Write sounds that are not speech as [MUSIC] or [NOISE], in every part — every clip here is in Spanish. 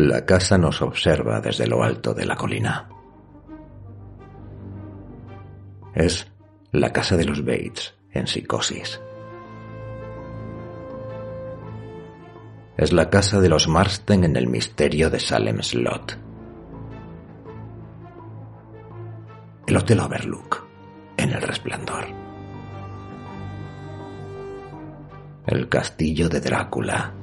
La casa nos observa desde lo alto de la colina. Es la casa de los Bates en psicosis. Es la casa de los Marsden en el misterio de Salem Slot. El Hotel Overlook en el resplandor. El castillo de Drácula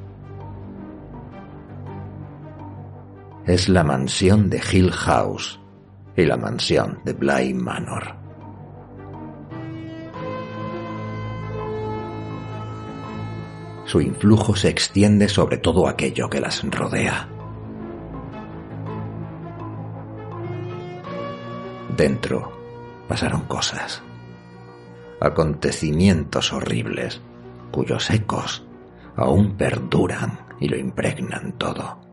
es la mansión de Hill House y la mansión de Bly Manor. Su influjo se extiende sobre todo aquello que las rodea. Dentro pasaron cosas, acontecimientos horribles, cuyos ecos aún perduran y lo impregnan todo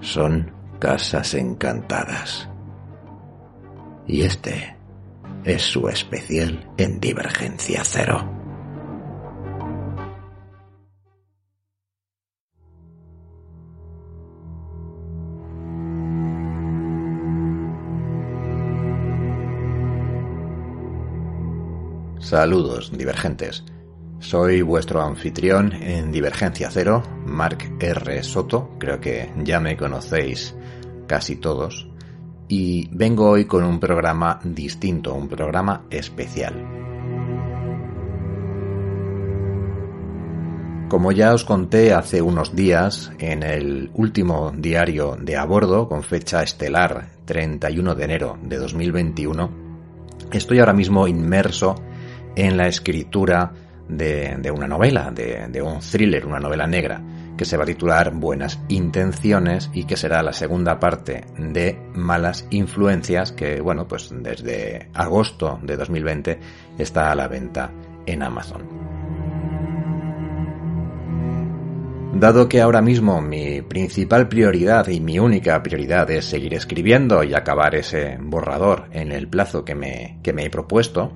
son casas encantadas. Y este es su especial en Divergencia Cero. Saludos, divergentes. Soy vuestro anfitrión en Divergencia Cero, Mark R. Soto, creo que ya me conocéis casi todos, y vengo hoy con un programa distinto, un programa especial. Como ya os conté hace unos días en el último diario de a bordo con fecha estelar 31 de enero de 2021, estoy ahora mismo inmerso en la escritura de, una novela, de, un thriller, una novela negra, que se va a titular Buenas Intenciones y que será la segunda parte de Malas Influencias, que, bueno, pues desde agosto de 2020 está a la venta en Amazon. Dado que ahora mismo mi principal prioridad y mi única prioridad es seguir escribiendo y acabar ese borrador en el plazo que me, que me he propuesto,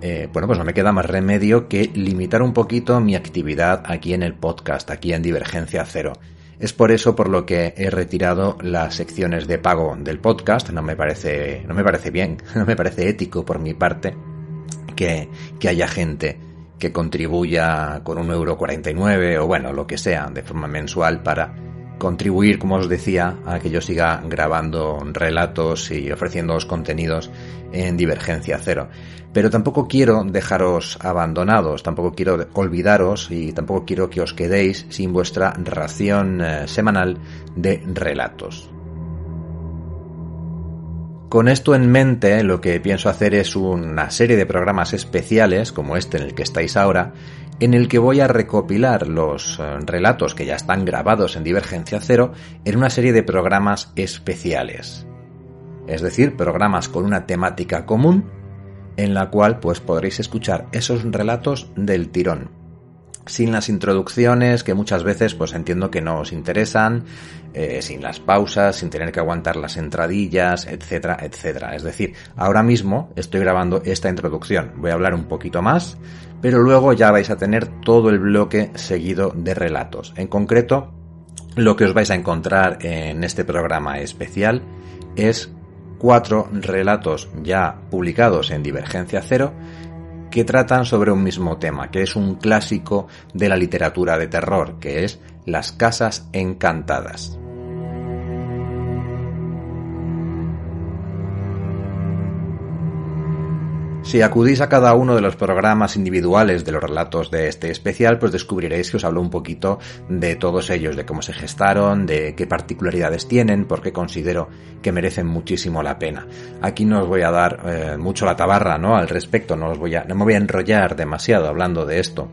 eh, bueno, pues no me queda más remedio que limitar un poquito mi actividad aquí en el podcast, aquí en Divergencia Cero. Es por eso por lo que he retirado las secciones de pago del podcast. No me parece, no me parece bien, [LAUGHS] no me parece ético por mi parte que, que haya gente que contribuya con un euro 49 o bueno, lo que sea, de forma mensual para contribuir, como os decía, a que yo siga grabando relatos y ofreciéndoos contenidos en Divergencia Cero. Pero tampoco quiero dejaros abandonados, tampoco quiero olvidaros y tampoco quiero que os quedéis sin vuestra ración eh, semanal de relatos. Con esto en mente, lo que pienso hacer es una serie de programas especiales, como este en el que estáis ahora, en el que voy a recopilar los eh, relatos que ya están grabados en Divergencia Cero en una serie de programas especiales. Es decir, programas con una temática común en la cual pues podréis escuchar esos relatos del tirón sin las introducciones que muchas veces pues entiendo que no os interesan, eh, sin las pausas, sin tener que aguantar las entradillas, etcétera, etcétera. Es decir, ahora mismo estoy grabando esta introducción, voy a hablar un poquito más, pero luego ya vais a tener todo el bloque seguido de relatos. En concreto, lo que os vais a encontrar en este programa especial es cuatro relatos ya publicados en Divergencia Cero que tratan sobre un mismo tema, que es un clásico de la literatura de terror, que es Las Casas Encantadas. Si acudís a cada uno de los programas individuales de los relatos de este especial, pues descubriréis que os hablo un poquito de todos ellos, de cómo se gestaron, de qué particularidades tienen, porque considero que merecen muchísimo la pena. Aquí no os voy a dar eh, mucho la tabarra, ¿no? Al respecto, no os voy a, no me voy a enrollar demasiado hablando de esto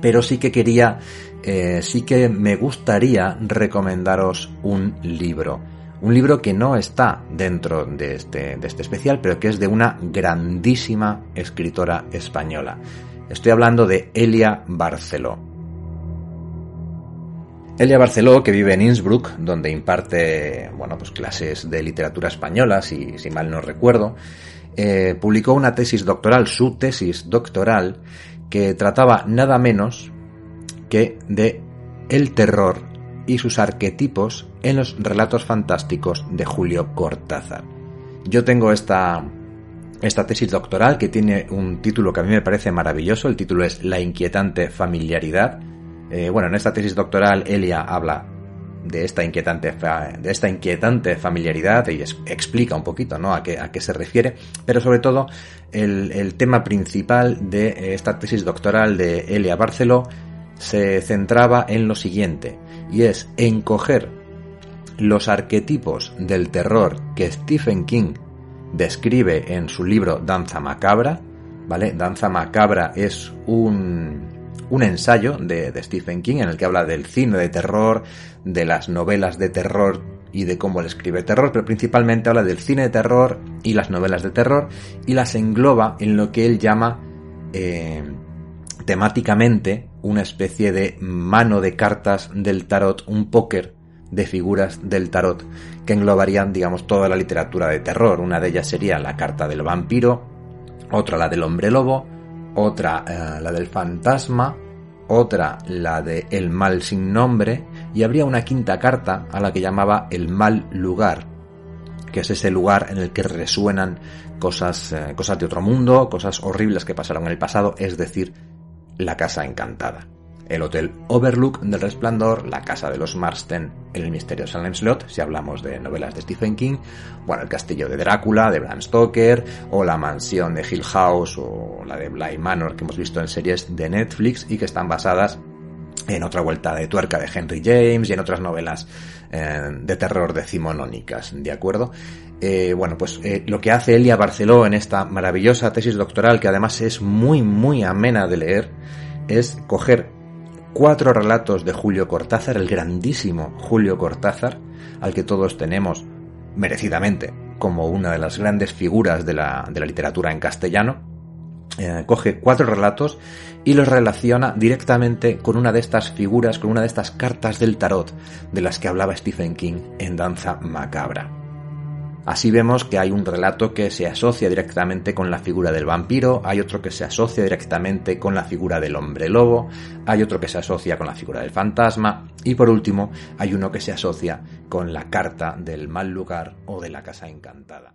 pero sí que quería, eh, sí que me gustaría recomendaros un libro. Un libro que no está dentro de este, de este especial, pero que es de una grandísima escritora española. Estoy hablando de Elia Barceló. Elia Barceló, que vive en Innsbruck, donde imparte bueno, pues clases de literatura española, si, si mal no recuerdo, eh, publicó una tesis doctoral, su tesis doctoral, que trataba nada menos que de el terror y sus arquetipos en los relatos fantásticos de Julio Cortázar. Yo tengo esta, esta tesis doctoral que tiene un título que a mí me parece maravilloso, el título es La inquietante familiaridad. Eh, bueno, en esta tesis doctoral Elia habla de esta inquietante, de esta inquietante familiaridad y explica un poquito ¿no? a, qué, a qué se refiere, pero sobre todo el, el tema principal de esta tesis doctoral de Elia Barceló se centraba en lo siguiente, y es encoger los arquetipos del terror que Stephen King describe en su libro Danza Macabra, ¿vale? Danza Macabra es un, un ensayo de, Stephen King en el que habla del cine de terror, de las novelas de terror y de cómo él escribe terror, pero principalmente habla del cine de terror y las novelas de terror y las engloba en lo que él llama eh, temáticamente una especie de mano de cartas del tarot, un póker de figuras del tarot que englobarían, digamos, toda la literatura de terror. Una de ellas sería la carta del vampiro, otra la del hombre lobo, otra eh, la del fantasma, otra la de el mal sin nombre y habría una quinta carta a la que llamaba el mal lugar, que es ese lugar en el que resuenan cosas, eh, cosas de otro mundo, cosas horribles que pasaron en el pasado, es decir, la casa encantada el Hotel Overlook del Resplandor, la Casa de los Marsden, El Misterio de Salem Slot, si hablamos de novelas de Stephen King, bueno, el Castillo de Drácula, de Bram Stoker, o la Mansión de Hill House, o la de Bly Manor, que hemos visto en series de Netflix y que están basadas en otra vuelta de tuerca de Henry James y en otras novelas eh, de terror decimonónicas, ¿de acuerdo? Eh, bueno, pues eh, lo que hace Elia Barceló en esta maravillosa tesis doctoral, que además es muy, muy amena de leer, es coger cuatro relatos de Julio Cortázar, el grandísimo Julio Cortázar, al que todos tenemos merecidamente como una de las grandes figuras de la, literatura en castellano, eh, coge cuatro relatos y los relaciona directamente con una de estas figuras, con una de estas cartas del tarot de las que hablaba Stephen King en Danza Macabra. Así vemos que hay un relato que se asocia directamente con la figura del vampiro, hay otro que se asocia directamente con la figura del hombre lobo, hay otro que se asocia con la figura del fantasma y por último hay uno que se asocia con la carta del mal lugar o de la casa encantada.